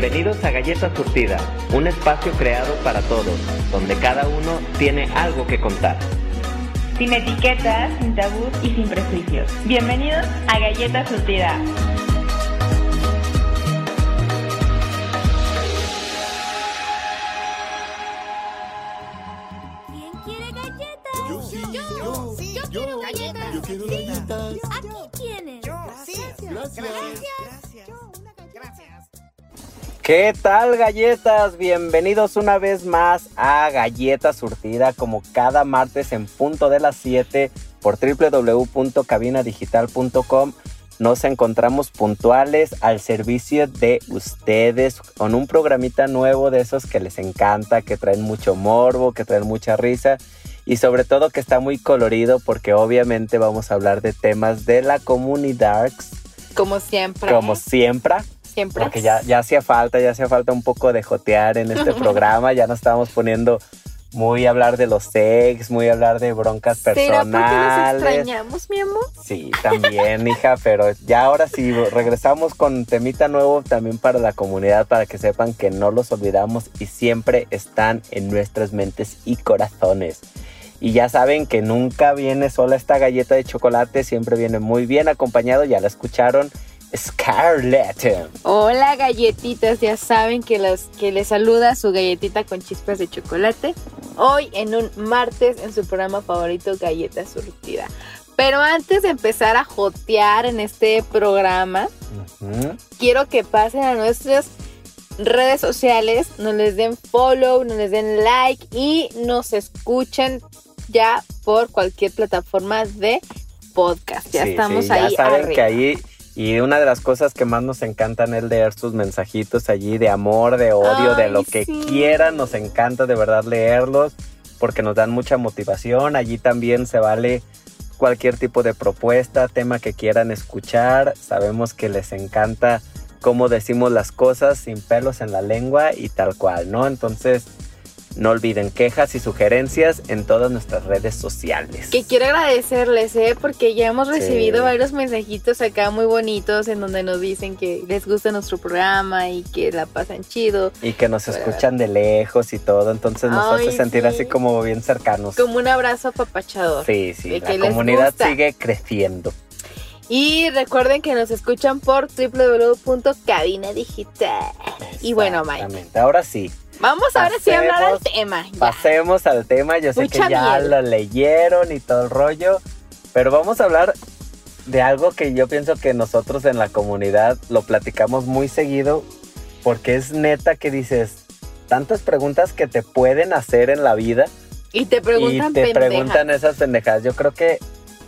Bienvenidos a Galleta Surtida, un espacio creado para todos, donde cada uno tiene algo que contar. Sin etiquetas, sin tabús y sin prejuicios. Bienvenidos a Galleta Surtida. ¿Qué tal galletas? Bienvenidos una vez más a Galleta Surtida como cada martes en punto de las 7 por www.cabinadigital.com. Nos encontramos puntuales al servicio de ustedes con un programita nuevo de esos que les encanta, que traen mucho morbo, que traen mucha risa y sobre todo que está muy colorido porque obviamente vamos a hablar de temas de la comunidad Como siempre. como siempre. Siempre. Porque ya, ya hacía falta, ya hacía falta un poco de jotear en este programa. Ya nos estábamos poniendo muy a hablar de los sex, muy a hablar de broncas ¿Será porque nos personales. extrañamos, mi amor? Sí, también, hija, pero ya ahora sí regresamos con temita nuevo también para la comunidad, para que sepan que no los olvidamos y siempre están en nuestras mentes y corazones. Y ya saben que nunca viene sola esta galleta de chocolate, siempre viene muy bien acompañado, ya la escucharon, Scarlett. Hola, galletitas. Ya saben que, los, que les saluda su galletita con chispas de chocolate. Hoy en un martes en su programa favorito, Galleta Surtida. Pero antes de empezar a jotear en este programa, quiero que pasen a nuestras redes sociales, nos les den follow, nos les den like y nos escuchen ya por cualquier plataforma de podcast. Ya Sí, estamos sí, ahí. Ya saben arriba. que ahí, y una de las cosas que más nos encantan es leer sus mensajitos allí de amor, de odio, de lo que quieran. Nos encanta de verdad leerlos porque nos dan mucha motivación. Allí también se vale cualquier tipo de propuesta, tema que quieran escuchar. Sabemos que les encanta cómo decimos las cosas sin pelos en la lengua y tal cual, ¿no? Entonces, no olviden quejas y sugerencias en todas nuestras redes sociales. Que quiero agradecerles, ¿eh? Porque ya hemos Sí. recibido varios mensajitos acá muy bonitos en donde nos dicen que les gusta nuestro programa y que la pasan chido. Y que nos escuchan de lejos y todo, entonces nos Ay, hace sentir sí. así como bien cercanos. Como un abrazo apapachador. Sí, sí, de la que comunidad sigue creciendo. Y recuerden que nos escuchan por www.cabina digital. Y bueno, Mike, Exactamente. Ahora sí, vamos ahora sí a hablar Pasemos- tema. ya. pasemos al tema. Yo sé Mucha que ya miel. lo leyeron y todo el rollo, pero vamos a hablar de algo que yo pienso que nosotros en la comunidad lo platicamos muy seguido, porque es neta que dices tantas preguntas que te pueden hacer en la vida. Y te preguntan y te pendejas. preguntan esas pendejadas. Yo creo que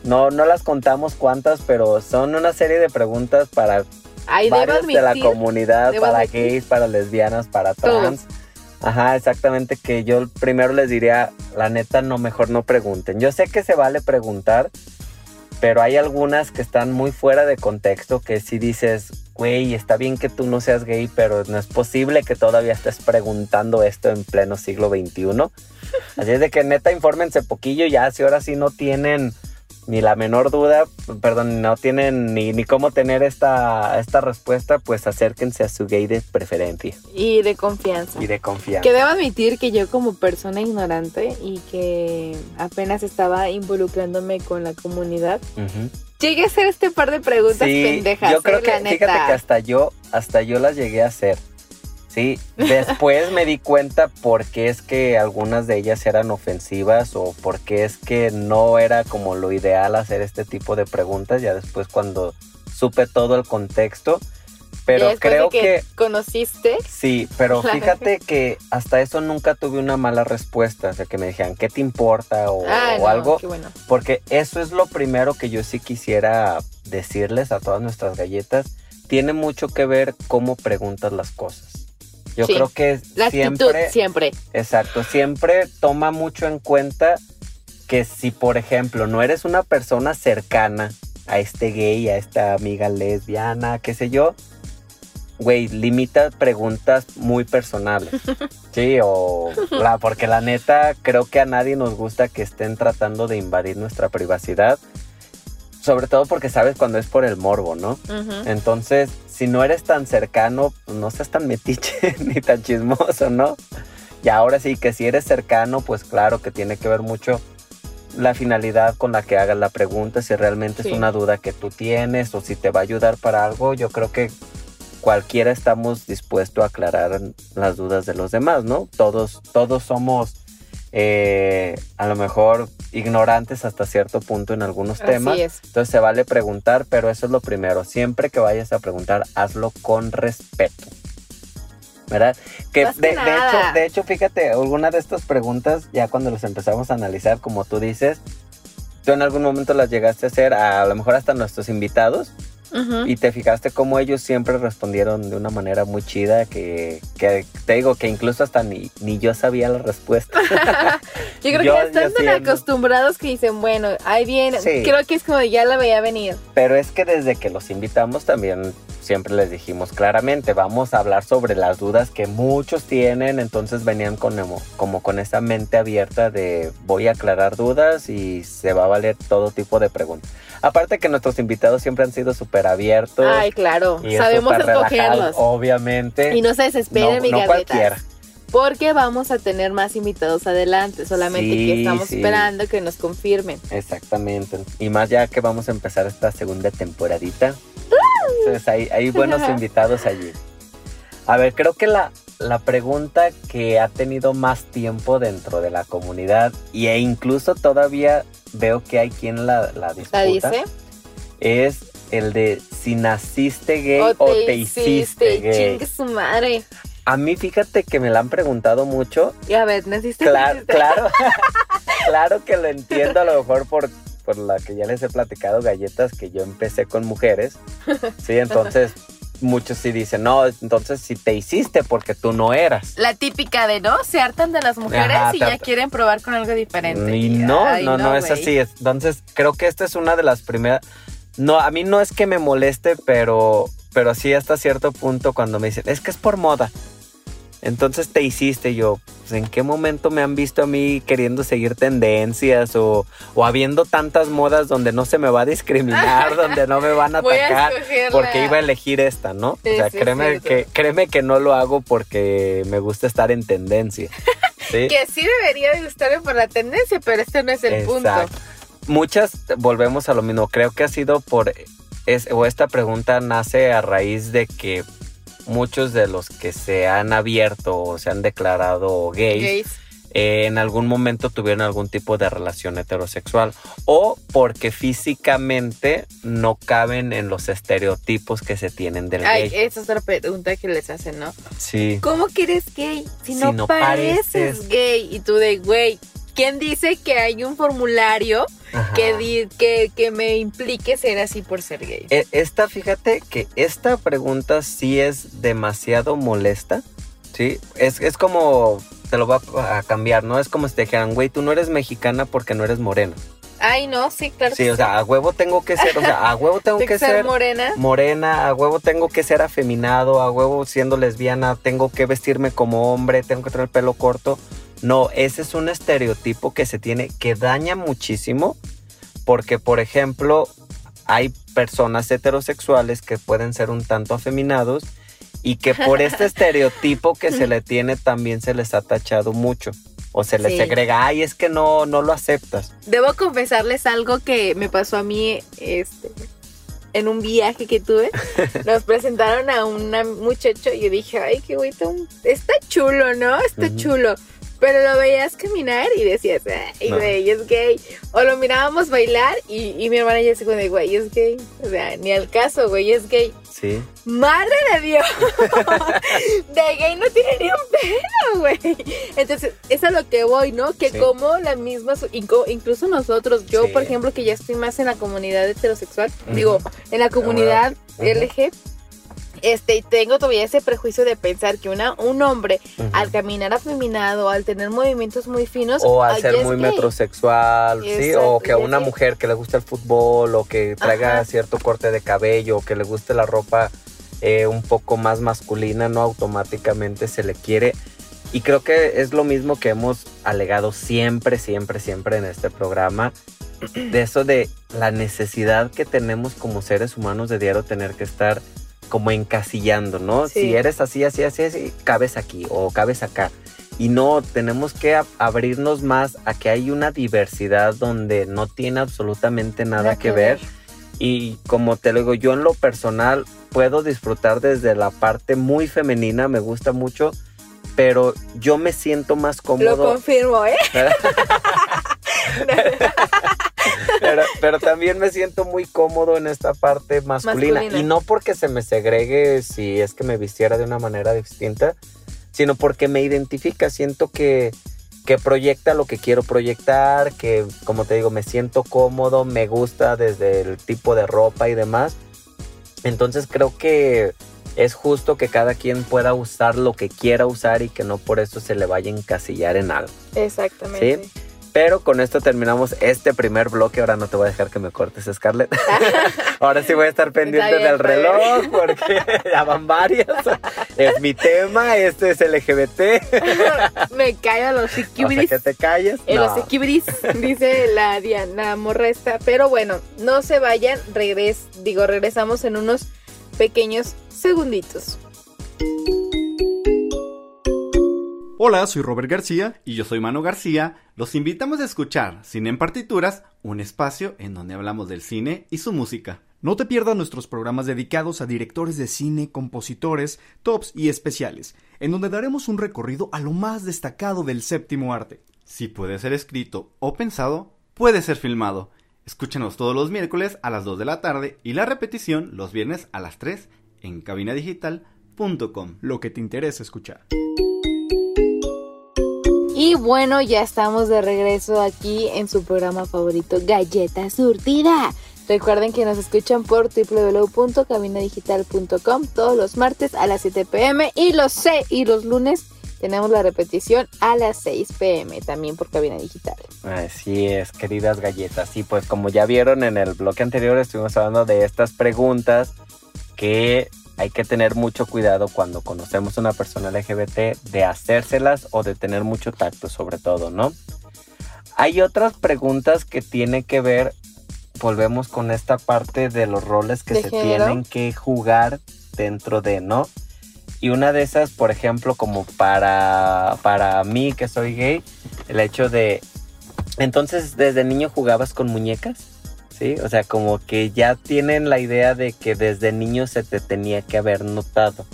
no, no las contamos cuántas, pero son una serie de preguntas para Ay, de la comunidad, para admitir. gays, para lesbianas, para Todos. Ajá, exactamente, que yo primero les diría, la neta, no, mejor no pregunten. Yo sé que se vale preguntar, pero hay algunas que están muy fuera de contexto, que si dices, güey, está bien que tú no seas gay, pero no es posible que todavía estés preguntando esto en pleno siglo XXI. Así es de que neta, infórmense poquillo ya, si ahora sí no tienen ni la menor duda, perdón, no tienen ni, ni cómo tener esta, esta respuesta, pues acérquense a su gay de preferencia Y de confianza. y de confianza. Que debo admitir que yo como persona ignorante y que apenas estaba involucrándome con la comunidad, llegué a hacer este par de preguntas Sí, pendejas. yo creo eh, que, la fíjate que hasta yo, hasta yo las llegué a hacer. Sí, después me di cuenta por qué es que algunas de ellas eran ofensivas o por qué es que no era como lo ideal hacer este tipo de preguntas. Ya después cuando supe todo el contexto. Pero creo que, que conociste. Sí, pero fíjate que hasta eso nunca tuve una mala respuesta, o sea, que me dijeran, ¿qué te importa? O, Ah, o no, algo, bueno. porque eso es lo primero que yo sí quisiera decirles a todas nuestras galletas, tiene mucho que ver cómo preguntas las cosas. Yo Sí, creo que La actitud siempre, siempre. exacto, siempre toma mucho en cuenta que si, por ejemplo, no eres una persona cercana a este gay, a esta amiga lesbiana, qué sé yo, güey, limita preguntas muy personales. Sí, o la, porque la neta, creo que a nadie nos gusta que estén tratando de invadir nuestra privacidad. Sobre todo porque sabes cuando es por el morbo, ¿no? Entonces, si no eres tan cercano, pues no seas tan metiche ni tan chismoso, ¿no? Y ahora sí que si eres cercano, pues claro que tiene que ver mucho la finalidad con la que hagas la pregunta, si realmente Sí. es una duda que tú tienes o si te va a ayudar para algo, yo creo que cualquiera estamos dispuestos a aclarar las dudas de los demás, ¿no? Todos, todos somos eh, a lo mejor ignorantes hasta cierto punto en algunos temas. Es. Entonces se vale preguntar, pero eso es lo primero. Siempre que vayas a preguntar, hazlo con respeto. ¿Verdad? Que de, hecho, de hecho, fíjate, alguna de estas preguntas, ya cuando las empezamos a analizar, como tú dices, tú en algún momento las llegaste a hacer a, a lo mejor hasta nuestros invitados Y te fijaste cómo ellos siempre respondieron de una manera muy chida que, que te digo que incluso hasta ni, ni yo sabía la respuesta. Yo creo Yo- que ya están tan acostumbrados que dicen, bueno, ahí viene. Sí. Creo que es como ya la veía venir. Pero es que desde que los invitamos también siempre les dijimos claramente, vamos a hablar sobre las dudas que muchos tienen, entonces venían con emo- como con esa mente abierta de voy a aclarar dudas y se va a valer todo tipo de preguntas. Aparte que nuestros invitados siempre han sido súper abiertos. Ay, claro. y Sabemos escogerlos. obviamente. Y no se desesperen, no, mi no cualquiera. Porque vamos a tener más invitados adelante. Solamente Sí, que estamos sí. esperando que nos confirmen. Exactamente. Y más ya que vamos a empezar esta segunda temporadita. Entonces hay, hay buenos invitados allí. A ver, creo que la, la pregunta que ha tenido más tiempo dentro de la comunidad y e incluso todavía veo que hay quien la, la disputa ¿La dice? es el de si naciste gay o te, hiciste gay. Chingue su madre. A mí fíjate que me la han preguntado mucho Y a ver, ¿naciste? Claro, claro, claro que lo entiendo a lo mejor por, por la que ya les he platicado galletas que yo empecé con mujeres. Sí, entonces muchos sí dicen, no, entonces si te hiciste porque tú no eras. La típica de, ¿no? Se hartan de las mujeres Ajá, y ya quieren probar con algo diferente. Y no, Ay, no, no, es así. Entonces creo que esta es una de las primeras... No, a mí no es que me moleste, pero, pero sí hasta cierto punto cuando me dicen, es que es por moda. Entonces te hiciste yo, pues, ¿en qué momento me han visto a mí queriendo seguir tendencias o, o habiendo tantas modas donde no se me va a discriminar, donde no me van a atacar? Porque iba a elegir esta, ¿no? Sí, o sea, sí, créeme que, créeme que no lo hago porque me gusta estar en tendencia. Que sí debería de gustarme por la tendencia, pero este no es el punto. Exacto. Muchas, volvemos a lo mismo, creo que ha sido por, es, o esta pregunta nace a raíz de que muchos de los que se han abierto o se han declarado gays, Gays. eh, en algún momento tuvieron algún tipo de relación heterosexual o porque físicamente no caben en los estereotipos que se tienen del Ay, gay. esa es otra pregunta que les hacen, ¿no? Sí. ¿Cómo que eres gay si, Si no, no pareces pareces. gay? Y tú de, güey, ¿quién dice que hay un formulario que, di- que, que me implique ser así por ser gay? E- Esta, fíjate que esta pregunta sí es demasiado molesta, ¿sí? Es, es como, te lo voy a, cambiar, ¿no? Es como si te dijeran, güey, tú no eres mexicana porque no eres morena. Ay, no, sí, claro Sí, o sea, a huevo tengo que ser, o sea, a huevo tengo que ser morena. morena, a huevo tengo que ser afeminado, a huevo siendo lesbiana, tengo que vestirme como hombre, tengo que tener el pelo corto. No, ese es un estereotipo que se tiene, que daña muchísimo, porque por ejemplo, hay personas heterosexuales que pueden ser un tanto afeminados y que por este estereotipo que se le tiene también se les ha tachado mucho. O se les Sí. segrega, ay, es que no, no lo aceptas. Debo confesarles algo que me pasó a mí este, en un viaje que tuve. Nos presentaron a un muchacho y yo dije, ay, qué güey, está chulo, ¿no? Está chulo. Pero lo veías caminar y decías, ay, No. güey, es gay. O lo mirábamos bailar y, y mi hermana ya se de, güey, es gay. O sea, ni al caso, güey, es gay. Sí. Madre de Dios. de gay no tiene ni un pedo, güey. Entonces, es a lo que voy, ¿no? Que Sí. como la misma, incluso nosotros, yo, Sí. por ejemplo, que ya estoy más en la comunidad heterosexual, digo, en la comunidad Ujú. LG, este, y tengo todavía ese prejuicio de pensar que una, un hombre, al caminar afeminado, al tener movimientos muy finos, O al ser muy gay. metrosexual, sí, o que a una mujer que le gusta el fútbol, o que traiga Ajá. cierto corte de cabello, o que le guste la ropa eh, un poco más masculina, no automáticamente se le quiere. Y creo que es lo mismo que hemos alegado siempre, siempre, siempre en este programa, de eso de la necesidad que tenemos como seres humanos de diario tener que estar como encasillando, ¿no? Sí. Si eres así, así, así, así, cabes aquí o cabes acá. Y no, tenemos que abrirnos más a que hay una diversidad donde no tiene absolutamente nada que ver. Y como te lo digo, yo en lo personal puedo disfrutar desde la parte muy femenina, me gusta mucho, pero yo me siento más Lo cómodo. confirmo, ¿eh? pero, pero también me siento muy cómodo en esta parte masculina. Masculina. Y no porque se me segregue si es que me vistiera de una manera distinta, sino porque me identifica. Siento que, que proyecta lo que quiero proyectar, que como te digo, me siento cómodo, me gusta desde el tipo de ropa y demás. Entonces creo que es justo que cada quien pueda usar lo que quiera usar y que no por eso se le vaya a encasillar en algo. Exactamente. Pero con esto terminamos este primer bloque. Ahora no te voy a dejar que me cortes, Scarlett. Ahora sí voy a estar pendiente bien, del reloj porque ya van varias. Es mi tema, este es LGBT. Me callo los O sea, chiquibris. que te calles. En No. los equibris, dice la Diana morra esta. Pero bueno, no se vayan, regres, digo, regresamos en unos pequeños segunditos. Hola, soy Robert García y yo soy Mano García. Los invitamos a escuchar Cine en Partituras, un espacio en donde hablamos del cine y su música. No te pierdas nuestros programas dedicados a directores de cine, compositores, tops y especiales, en donde daremos un recorrido a lo más destacado del séptimo arte. Si puede ser escrito o pensado, puede ser filmado. Escúchenos todos los miércoles a las 2 de la tarde y la repetición los viernes a las 3 en cabinadigital.com. Lo que te interesa escuchar. Y bueno, ya estamos de regreso aquí en su programa favorito, Galleta Surtida. Recuerden que nos escuchan por www.cabinadigital.com todos los martes a las 7 pm y los C y los lunes tenemos la repetición a las 6 pm también por Cabina Digital. Así es, queridas galletas. Y pues como ya vieron en el bloque anterior, estuvimos hablando de estas preguntas que hay que tener mucho cuidado cuando conocemos a una persona LGBT de hacérselas o de tener mucho tacto sobre todo, ¿no? Hay otras preguntas que tienen que ver, volvemos con esta parte de los roles que ¿De se género? tienen que jugar dentro de, ¿no? Y una de esas, por ejemplo, como para, para mí que soy gay, el hecho de... Entonces, desde niño jugabas con muñecas, ¿sí? O sea, como que ya tienen la idea de que desde niño se te tenía que haber notado,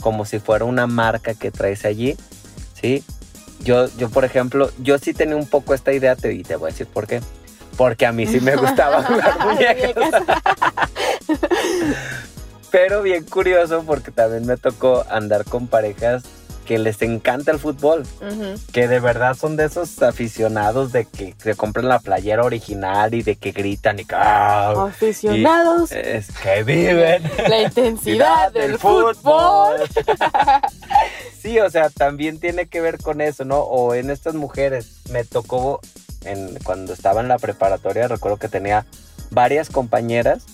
como si fuera una marca que traes allí, ¿sí? Yo, yo por ejemplo, yo sí tenía un poco esta idea, te, y te voy a decir por qué. Porque a mí sí me gustaba jugar muñecas. Pero bien curioso porque también me tocó andar con parejas que les encanta el fútbol, que de verdad son de esos aficionados de que se compran la playera original y de que gritan y que ¡ah! Aficionados, es que viven la intensidad del fútbol. sí, o sea, también tiene que ver con eso, ¿no? O en estas mujeres, me tocó en, cuando estaba en la preparatoria, recuerdo que tenía varias compañeras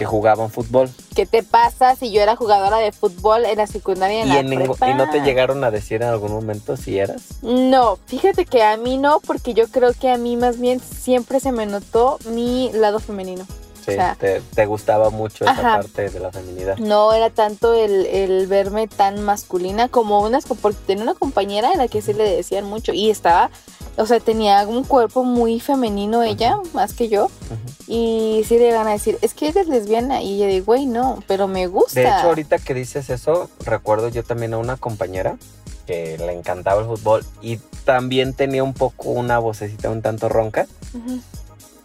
que jugaban fútbol ¿Qué te pasa si yo era jugadora de fútbol en la secundaria y en y, la en prepa? y no te llegaron a decir en algún momento si eras. No, fíjate que a mí no, porque yo creo que a mí más bien siempre se me notó mi lado femenino. Sí, O sea, te, te gustaba mucho esa Ajá. parte de la feminidad. No era tanto el, el verme tan masculina como unas, porque tenía una compañera a la que sí le decían mucho y estaba, o sea, tenía un cuerpo muy femenino ella, más que yo, y sí le iban a decir, es que eres lesbiana, y ella de, güey, no, pero me gusta. De hecho, ahorita que dices eso, recuerdo yo también a una compañera que le encantaba el fútbol y también tenía un poco una vocecita un tanto ronca.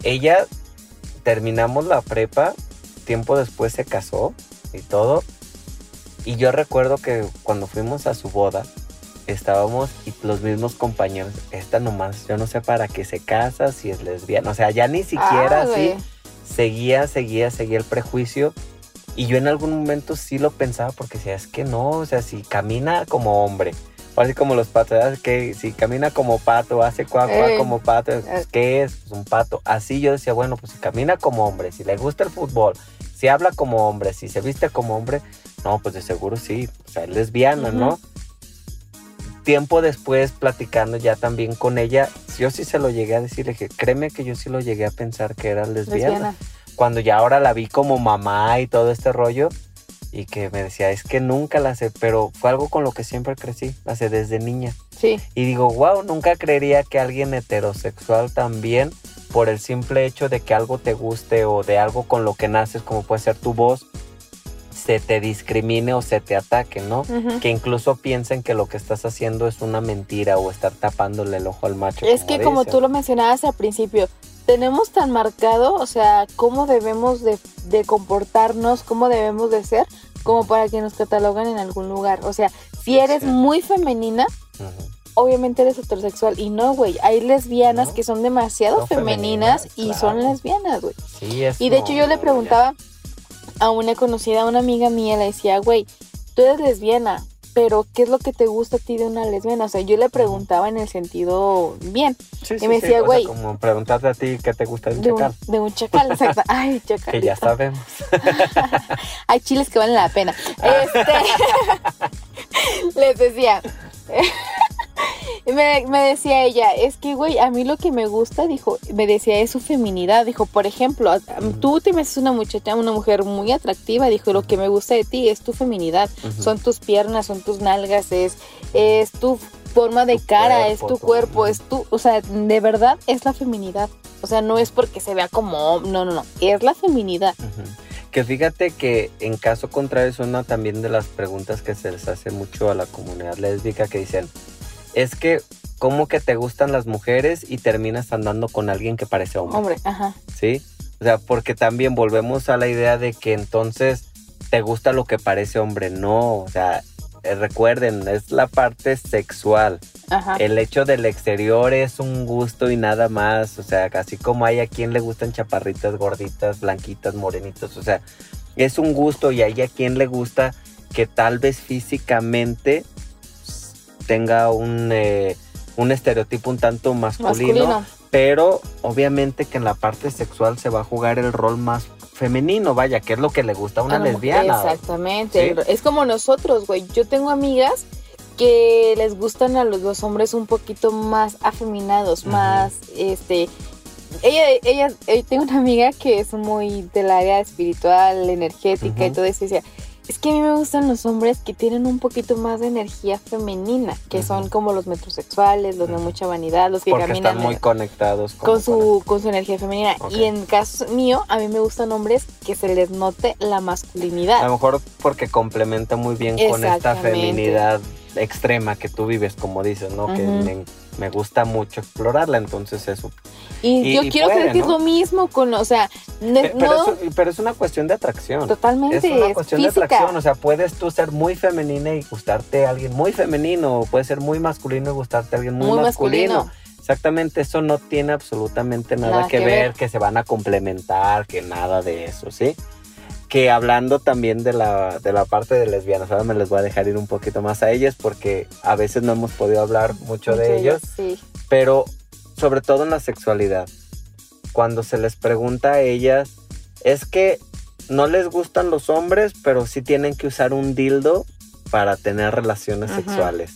Ella terminamos la prepa, tiempo después se casó y todo. Y yo recuerdo que cuando fuimos a su boda, estábamos y los mismos compañeros, esta nomás, yo no sé para qué se casa, si es lesbiana, o sea, ya ni siquiera Ah, así seguía, seguía, seguía el prejuicio. Y yo en algún momento sí lo pensaba porque decía, es que no, o sea, si camina como hombre, o así como los patos, ¿verdad? que si camina como pato, hace cuac Eh. como pato, pues, ¿qué es? Pues un pato. Así yo decía, bueno, pues si camina como hombre, si le gusta el fútbol, si habla como hombre, si se viste como hombre, no, pues de seguro sí, o sea, es lesbiana, Ujú. ¿no? Tiempo después, platicando ya también con ella, yo sí se lo llegué a decir, le dije, créeme que yo sí lo llegué a pensar que era lesbiana Lesbiana. cuando ya ahora la vi como mamá y todo este rollo. y que me decía, es que nunca la sé, pero fue algo con lo que siempre crecí, la sé desde niña. Sí. Y digo, wow, nunca creería que alguien heterosexual también, por el simple hecho de que algo te guste o de algo con lo que naces, como puede ser tu voz, se te discrimine o se te ataque, ¿no? Que incluso piensen que lo que estás haciendo es una mentira o estar tapándole el ojo al macho. Es que como tú lo mencionabas al principio, tenemos tan marcado, o sea, cómo debemos de, de comportarnos, cómo debemos de ser, como para que nos cataloguen en algún lugar. O sea, si eres Sí. muy femenina, obviamente eres heterosexual. Y no, güey, hay lesbianas No. que son demasiado No, femeninas, femeninas, y claro. son lesbianas, güey. Sí, es Y de hecho yo le preguntaba a una conocida, a una amiga mía, le decía, güey, tú eres lesbiana, pero ¿qué es lo que te gusta a ti de una lesbiana? O sea, yo le preguntaba en el sentido bien, Sí, y sí, me sí, decía, o sea, güey, como preguntarte a ti qué te gusta de un de un, chacal. de un chacal, exacto. Ay, chacal. Que ya sabemos. Hay chiles que valen la pena. Ah. Este, les decía, me, me decía ella, es que, güey, a mí lo que me gusta, dijo, me decía, es su feminidad. Dijo, por ejemplo, tú te me haces una muchacha, una mujer muy atractiva. Dijo, lo que me gusta de ti es tu feminidad. Son tus piernas, son tus nalgas, es, es tu forma de Tu cara, es cuerpo, tu tu- cuerpo, es tu, o sea, de verdad es la feminidad. O sea, no es porque se vea como, no, no, no, es la feminidad. Que fíjate que en caso contrario es una también de las preguntas que se les hace mucho a la comunidad lésbica que dicen, es que, ¿cómo que te gustan las mujeres y terminas andando con alguien que parece hombre? Hombre, ajá. ¿Sí? O sea, porque también volvemos a la idea de que entonces te gusta lo que parece hombre. No, o sea, eh, recuerden, es la parte sexual. Ajá. El hecho del exterior es un gusto y nada más. O sea, así como hay a quien le gustan chaparritas, gorditas, blanquitas, morenitos. O sea, es un gusto y hay a quien le gusta que tal vez físicamente tenga un, eh, un estereotipo un tanto masculino, Masculino. Pero obviamente que en la parte sexual se va a jugar el rol más femenino, vaya, que es lo que le gusta a una A la lesbiana. Exactamente. ¿Sí? Es como nosotros, güey. Yo tengo amigas que les gustan a los, los hombres un poquito más afeminados, más, este... Ella, ella, eh, tengo una amiga que es muy del área espiritual, energética y todo eso. y decía, es que a mí me gustan los hombres que tienen un poquito más de energía femenina, que son como los metrosexuales, los de mucha vanidad, los que porque caminan están muy conectados con su, con su energía femenina. Y en caso mío, a mí me gustan hombres que se les note la masculinidad. A lo mejor porque complementa muy bien con esta feminidad extrema que tú vives, como dices, ¿no? Que me gusta mucho explorarla, entonces eso. Y, Y- yo y quiero puede, creer que es ¿no? lo mismo con, o sea, Pero, no es, pero es una cuestión de atracción. totalmente, Es una es cuestión de atracción, o sea, puedes tú ser muy femenina y gustarte a alguien muy femenino, o puedes ser muy masculino y gustarte a alguien muy, Muy masculino. masculino. Exactamente, eso no tiene absolutamente nada, Nada que, que ver, ver. que se van a complementar, que nada de eso, ¿sí? Que hablando también de la, de la parte de lesbianas, ahora me les voy a dejar ir un poquito más a ellas porque a veces no hemos podido hablar mucho de ellos, Sí. pero sobre todo en la sexualidad. Cuando se les pregunta a ellas, es que no les gustan los hombres, pero sí tienen que usar un dildo para tener relaciones Ajá. sexuales.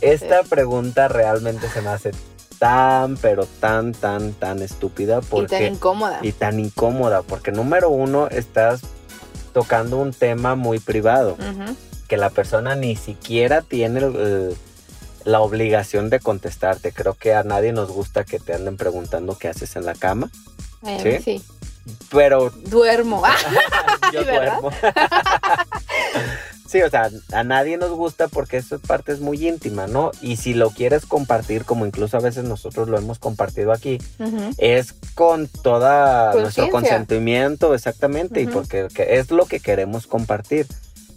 Esta pregunta realmente se me hace tan, pero tan, tan, tan estúpida Y tan porque incómoda. y tan incómoda, porque número uno estás tocando un tema muy privado que la persona ni siquiera tiene la obligación de contestarte. Creo que a nadie nos gusta que te anden preguntando qué haces en la cama, ¿Sí? pero Duermo. Yo duermo. sí, o sea, a nadie nos gusta porque esa parte es muy íntima, ¿no? Y si lo quieres compartir, como incluso a veces nosotros lo hemos compartido aquí, es con toda nuestro consentimiento, exactamente, y porque que es lo que queremos compartir.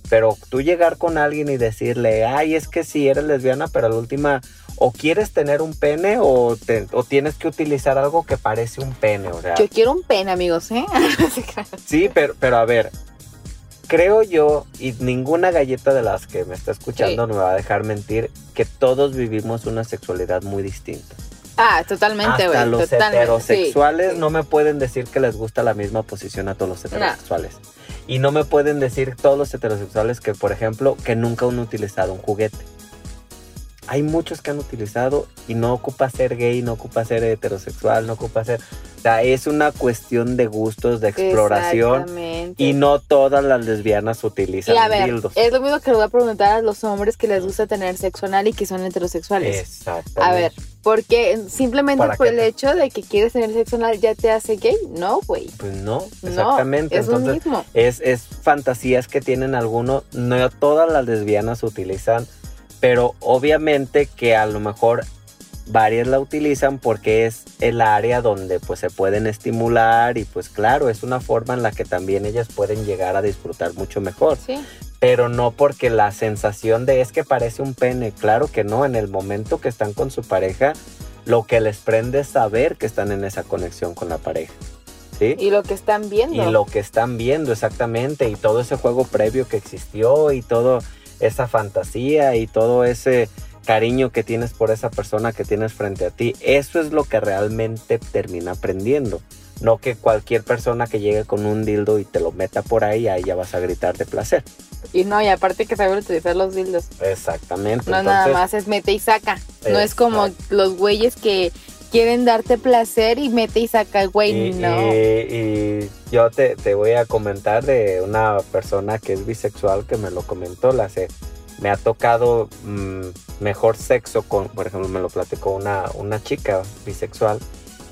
Pero tú llegar con alguien y decirle, ay, es que sí, eres lesbiana, pero a la última, o quieres tener un pene o, te- o tienes que utilizar algo que parece un pene, o sea, Yo quiero un pen, amigos, ¿eh? sí, pero, pero a ver, creo yo, y ninguna galleta de las que me está escuchando Sí. me va a dejar mentir, que todos vivimos una sexualidad muy distinta. ah, totalmente, güey. Los totalmente. heterosexuales Sí, no me pueden decir que les gusta la misma posición a todos los heterosexuales. Y no me pueden decir todos los heterosexuales que, por ejemplo, que nunca han utilizado un juguete. Hay muchos que han utilizado y no ocupa ser gay, no ocupa ser heterosexual, no ocupa ser... O sea, es una cuestión de gustos, de exploración. Exactamente. Y no todas las lesbianas utilizan Y a ver, dildos. es lo mismo que le voy a preguntar a los hombres que les gusta tener sexo anal y que son heterosexuales. Exactamente. A ver, porque simplemente ¿Para por el te- hecho de que quieres tener sexo anal ya te hace gay, no, güey. Pues no, No, exactamente. es lo Entonces, mismo. es, es fantasías que tienen algunos, no todas las lesbianas utilizan, pero obviamente que a lo mejor varias la utilizan porque es el área donde pues se pueden estimular y pues claro, es una forma en la que también ellas pueden llegar a disfrutar mucho mejor, Sí. pero no porque la sensación de es que parece un pene, claro que no, en el momento que están con su pareja, lo que les prende es saber que están en esa conexión con la pareja. ¿Sí? Y lo que están viendo. Y lo que están viendo exactamente, y todo ese juego previo que existió, y toda esa fantasía, y todo ese cariño que tienes por esa persona que tienes frente a ti, eso es lo que realmente termina aprendiendo. No que cualquier persona que llegue con un dildo y te lo meta por ahí, ahí ya vas a gritar de placer. Y no, y aparte que saben utilizar los dildos. Exactamente. No nada más es mete y saca. No es como los güeyes que quieren darte placer y mete y saca, güey, Y, no. y- y yo te, te voy a comentar de una persona que es bisexual que me lo comentó, la sé. Me ha tocado mm, mejor sexo con, por ejemplo, me lo platicó una, una chica bisexual.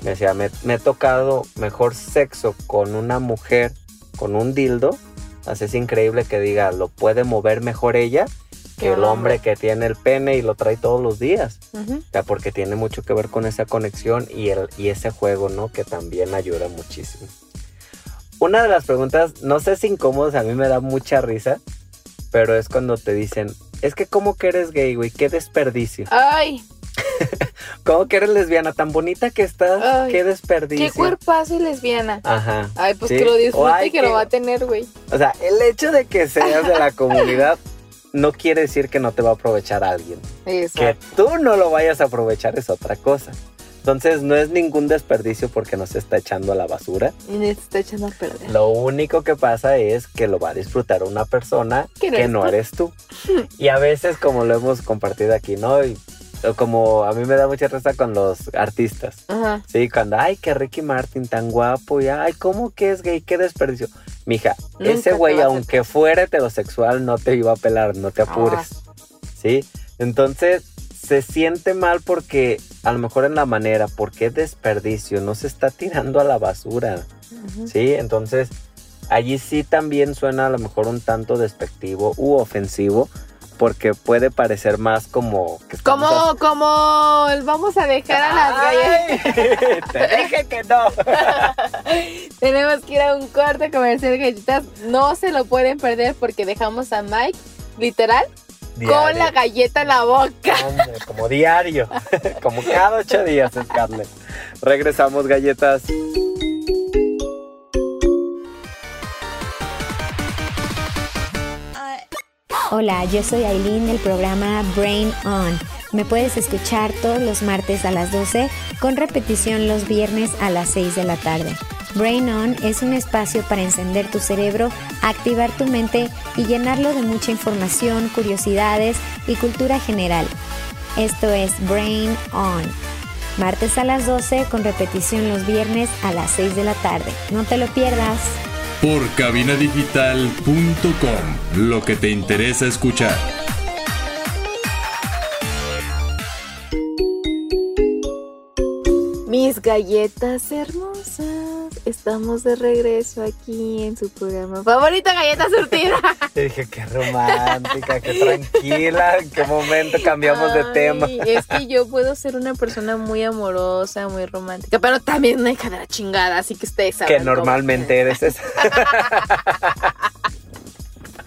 Me decía, me, me ha tocado mejor sexo con una mujer, con un dildo. Así es increíble que diga, lo puede mover mejor ella que el hombre que tiene el pene y lo trae todos los días. O sea, porque tiene mucho que ver con esa conexión y, el, y ese juego, ¿no? Que también ayuda muchísimo. Una de las preguntas, no sé si incómodas, a mí me da mucha risa, pero es cuando te dicen, es que ¿cómo que eres gay, güey? Qué desperdicio. Ay, ¿Cómo que eres lesbiana? Tan bonita que estás, Ay, qué desperdicio. qué cuerpazo y lesbiana. Ajá. Ay, pues Sí. que lo disfrute ay, y que, lo va a tener, güey. O sea, el hecho de que seas de la comunidad no quiere decir que no te va a aprovechar alguien. Eso. Que tú no lo vayas a aprovechar es otra cosa. Entonces no es ningún desperdicio porque no se está echando a la basura. Y te está echando a perder. Lo único que pasa es que lo va a disfrutar una persona Que no no, eres tú. eres tú. Y a veces, como lo hemos compartido aquí, ¿no? Y, como a mí me da mucha risa con los artistas. Ajá. Sí, cuando, ay, que Ricky Martin tan guapo, y ay, ¿cómo que es gay? Qué desperdicio. Mija, Nunca ese güey, aunque fuera heterosexual, no te iba a pelar, no te apures. Ah. ¿sí? Entonces se siente mal porque a lo mejor en la manera, porque es desperdicio, no se está tirando a la basura. ¿sí? Entonces allí sí también suena a lo mejor un tanto despectivo u ofensivo porque puede parecer más como que Como, como vamos a dejar a las galletas. Te dije que no. Tenemos que ir a un corte comercial de galletitas. No se lo pueden perder porque dejamos a Mike, literal, con la galleta en la boca. Hombre, como diario, como cada ocho días, Scarlett. Regresamos, galletas. Hola, yo soy Aileen del programa Brain On. Me puedes escuchar todos los martes a las 12 con repetición los viernes a las 6 de la tarde. Brain On es un espacio para encender tu cerebro, activar tu mente y llenarlo de mucha información, curiosidades y cultura general. Esto es Brain On. Martes a las 12 con repetición los viernes a las 6 de la tarde. No te lo pierdas. Por cabinadigital.com, lo que te interesa escuchar. Mis galletas hermosas. Estamos de regreso aquí en su programa favorito, Galleta Surtida. Te dije, qué romántica, qué tranquila, en qué momento cambiamos de tema. Es que yo puedo ser una persona muy amorosa, muy romántica, pero también una hija de la chingada, así que ustedes saben. Que cómo normalmente eres esa.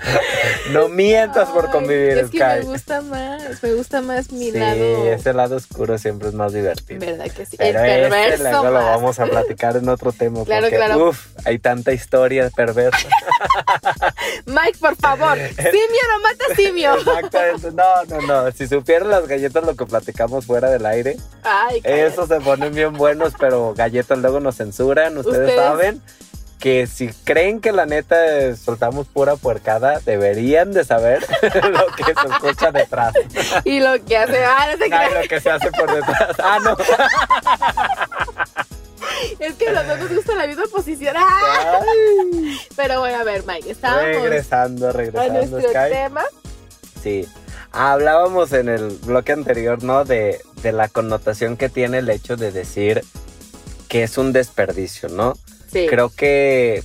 no mientas por convivir, Es que me gusta más, me gusta más mi Sí, lado. ese lado oscuro siempre es más divertido. ¿Verdad que sí? Pero el este perverso luego lo vamos a platicar en otro tema. Claro, porque, claro. Uf, hay tanta historia perversa. Mike, por favor, simio no mata simio. Exactamente. No, no, no. Si supieran las galletas lo que platicamos fuera del aire, Ay, esos se ponen bien buenos, pero galletas luego nos censuran. Ustedes, Ustedes- saben que si creen que la neta soltamos pura puercada, deberían de saber lo que se escucha detrás. Y lo que hace, ah, no Ay, crea. lo que se hace por detrás. Ah, no. Es que a los dos nos gusta la misma posición. ¡Ah! Ay, Pero bueno, a ver, Mike, estábamos regresando, a regresando, nuestro Sky. tema. Sí. Hablábamos en el bloque anterior, ¿no? De, de la connotación que tiene el hecho de decir que es un desperdicio, ¿no? Creo que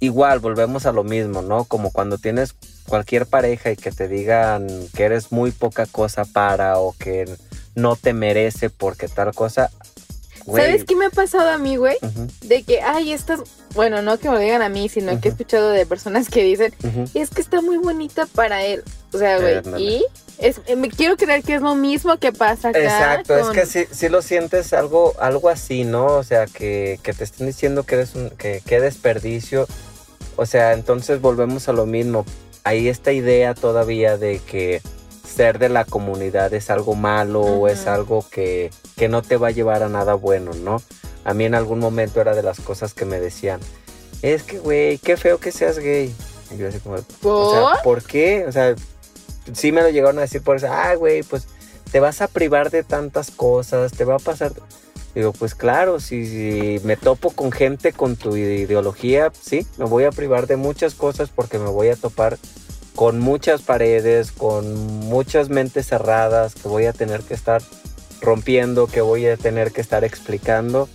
igual volvemos a lo mismo, ¿no? Como cuando tienes cualquier pareja y que te digan que eres muy poca cosa para o que no te merece porque tal cosa. Güey, ¿Sabes qué me ha pasado a mí, güey? De que, ay, estas, bueno, no que me lo digan a mí, sino que he escuchado de personas que dicen, es que está muy bonita para él. O sea, güey, y es, eh, me quiero creer que es lo mismo que pasa acá. Exacto, con- es que sí, sí lo sientes algo, algo así, ¿no? O sea, que, que te estén diciendo que eres un, que qué desperdicio. O sea, entonces volvemos a lo mismo. Hay esta idea todavía de que ser de la comunidad es algo malo o es algo que, que no te va a llevar a nada bueno, ¿no? A mí en algún momento era de las cosas que me decían, es que, güey, qué feo que seas gay. Y yo así como, o sea, ¿Por? ¿por qué? O sea, sí me lo llegaron a decir por eso. Ah, güey, pues te vas a privar de tantas cosas, te va a pasar. Digo, pues claro, si, si me topo con gente con tu ideología, sí, me voy a privar de muchas cosas porque me voy a topar con muchas paredes, con muchas mentes cerradas que voy a tener que estar rompiendo, que voy a tener que estar explicando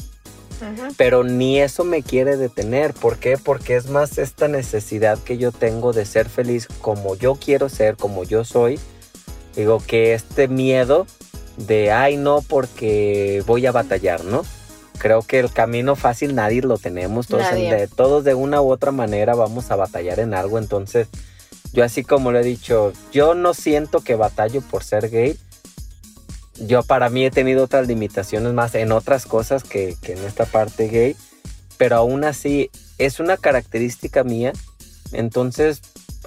pero ni eso me quiere detener. ¿Por qué? Porque es más esta necesidad que yo tengo de ser feliz como yo quiero ser, como yo soy. Digo que este miedo de, ay, no, porque voy a batallar, ¿no? Creo que el camino fácil nadie lo tenemos, todos, en- de, todos de una u otra manera vamos a batallar en algo, entonces yo así como lo he dicho, yo no siento que batallo por ser gay, yo para mí he tenido otras limitaciones más en otras cosas que, que en esta parte gay, pero aún así es una característica mía, entonces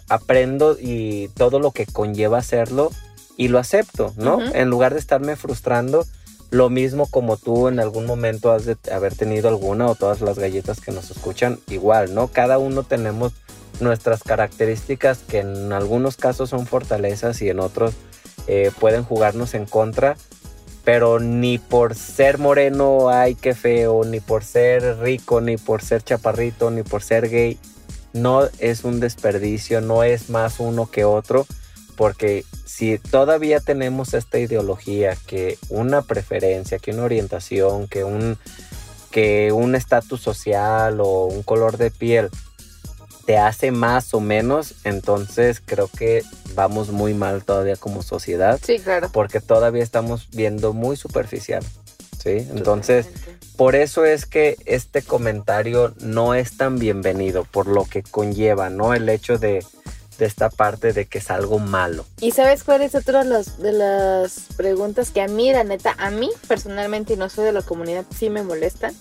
aprendo y todo lo que conlleva hacerlo y lo acepto, ¿no? En lugar de estarme frustrando, lo mismo como tú en algún momento has de haber tenido alguna o todas las galletas que nos escuchan, igual, ¿no? Cada uno tenemos nuestras características que en algunos casos son fortalezas y en otros eh, pueden jugarnos en contra, pero ni por ser moreno, ay, qué feo, ni por ser rico, ni por ser chaparrito, ni por ser gay, no es un desperdicio, no es más uno que otro, porque si todavía tenemos esta ideología que una preferencia, que una orientación, que un que un estatus social o un color de piel te hace más o menos, entonces creo que vamos muy mal todavía como sociedad Sí, claro. porque todavía estamos viendo muy superficial. ¿Sí? Entonces, por eso es que este comentario no es tan bienvenido, por lo que conlleva, ¿no? El hecho de, de esta parte de que es algo malo. ¿Y sabes cuál es otra de las, de las preguntas que a mí, la neta, a mí personalmente, y no soy de la comunidad, sí me molestan?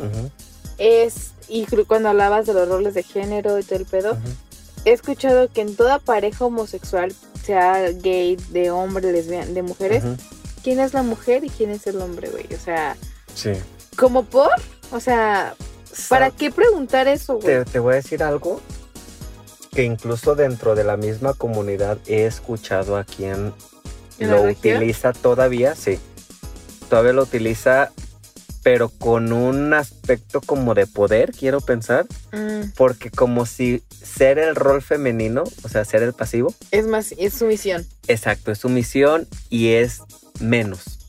Es, y cuando hablabas de los roles de género y todo el pedo. He escuchado que en toda pareja homosexual, sea gay, de hombre, lesbiana, de mujeres. ¿quién es la mujer y quién es el hombre, güey? O sea, Sí. ¿como por? O sea, ¿para qué preguntar eso, güey? Te, te voy a decir algo que incluso dentro de la misma comunidad he escuchado a quien ¿En la lo región? utiliza todavía, sí. Todavía lo utiliza, pero con un aspecto como de poder, quiero pensar. Mm, Porque como si ser el rol femenino, o sea, ser el pasivo, es más, es sumisión. exacto, es sumisión y es menos.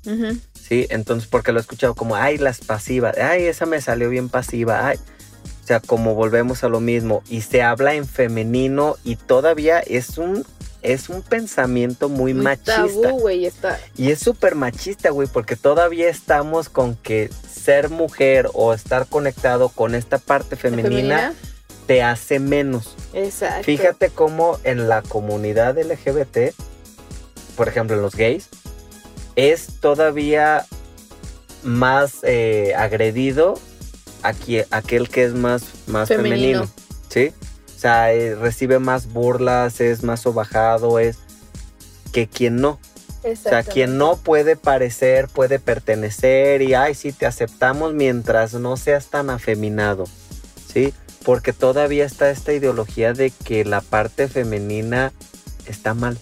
¿sí? Entonces, porque lo he escuchado como, ay, las pasivas, ay, esa me salió bien pasiva, ay. O sea, como volvemos a lo mismo, y se habla en femenino y todavía es un, es un pensamiento muy, Muy machista. tabú, güey, está. Y es súper machista, güey, porque todavía estamos con que ser mujer o estar conectado con esta parte femenina, te hace menos. Exacto. Fíjate cómo en la comunidad LGBT, por ejemplo en los gays, es todavía más eh, agredido aquí, aquel que es más, más femenino. Femenino. ¿Sí? O sea, eh, recibe más burlas, es más sobajado, es que quien no. O sea, quien no puede parecer, puede pertenecer y, ay, sí, te aceptamos mientras no seas tan afeminado, ¿sí? Porque todavía está esta ideología de que la parte femenina está mal.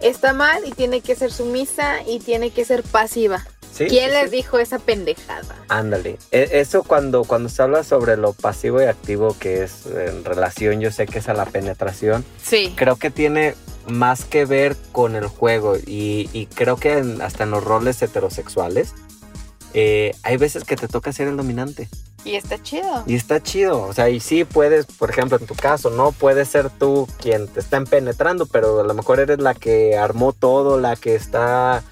Está mal y tiene que ser sumisa y tiene que ser pasiva. Sí, ¿Quién sí, les sí. dijo esa pendejada? Ándale. E- Eso cuando, cuando se habla sobre lo pasivo y activo que es en relación, yo sé que es a la penetración. Sí. Creo que tiene más que ver con el juego y, y creo que en- hasta en los roles heterosexuales eh, hay veces que te toca ser el dominante Y está chido. y está chido. O sea, y sí puedes, por ejemplo, en tu caso, no puedes ser tú quien te estén penetrando, pero a lo mejor eres la que armó todo, la que está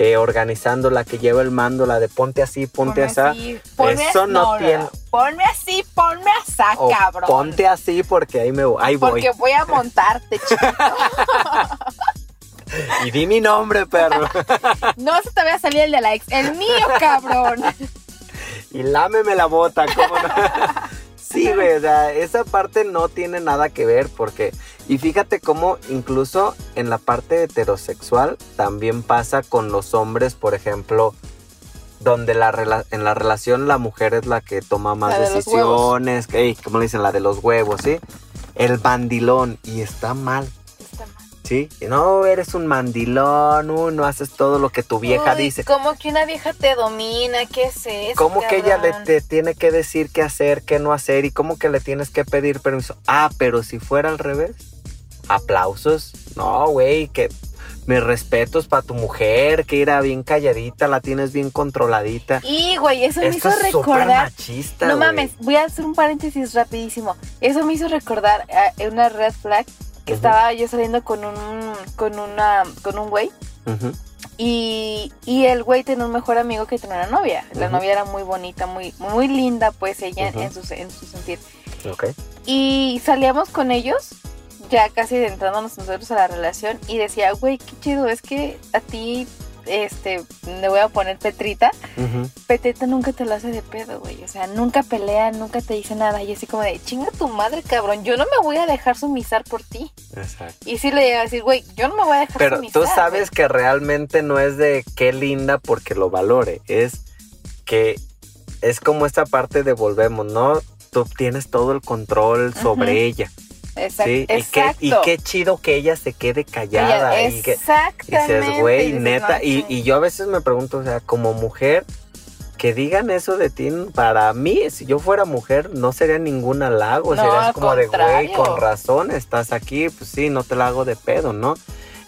eh, organizando, la que lleva el mando, la de ponte así, ponte así. así. Ponme Eso así, no tiene- Ponme así, ponme así, O cabrón. ponte así porque ahí me voy. Ahí voy. Porque voy a montarte, chico. Y di mi nombre, perro. No se te vaya a salir el de la ex. El mío, cabrón. y lámeme la bota, ¿cómo no? Sí, güey, o sea, esa parte no tiene nada que ver porque... Y fíjate cómo incluso en la parte heterosexual también pasa con los hombres, por ejemplo, donde la rela- en la relación la mujer es la que toma más de decisiones, que, como le dicen, la de los huevos, ¿sí? El mandilón, y está mal. Está mal. Sí, y no, eres un mandilón, uy, no haces todo lo que tu vieja Uy, dice. Como que una vieja te domina, ¿qué es eso? ¿Cómo que ella le te tiene que decir qué hacer, qué no hacer? ¿Y cómo que le tienes que pedir permiso? Ah, pero si fuera al revés. Aplausos. No, güey, que mis respetos para tu mujer, que era bien calladita, la tienes bien controladita. Y, güey, eso me hizo es recordar. machista, No mames, voy a hacer un paréntesis rapidísimo. Eso me hizo recordar a una red flag que estaba yo saliendo con un con una con un güey y, y el güey tenía un mejor amigo que tenía una novia. La novia era muy bonita, muy muy linda, pues ella en su en su sentir. Ok. Y salíamos con ellos, ya casi adentrándonos nosotros a la relación, y decía, güey, qué chido, es que a ti, este, le voy a poner Petrita. Petrita nunca te lo hace de pedo, güey, o sea, nunca pelea, nunca te dice nada, y así como de, chinga tu madre, cabrón, yo no me voy a dejar sumizar por ti. Exacto. Y sí le llega a decir, güey, yo no me voy a dejar Pero sumizar. tú sabes que realmente no es de qué linda porque lo valore, es que es como esta parte de volvemos, ¿no? Tú tienes todo el control sobre ella. Exacto. Sí, y qué, y qué chido que ella se quede callada. Ella- y que dices, güey, neta. no, y, y yo a veces me pregunto, o sea, como mujer, que digan eso de ti, para mí, si yo fuera mujer, no sería ningún halago. No, sería al como de, güey, con razón, estás aquí, pues sí, no te la hago de pedo, ¿no?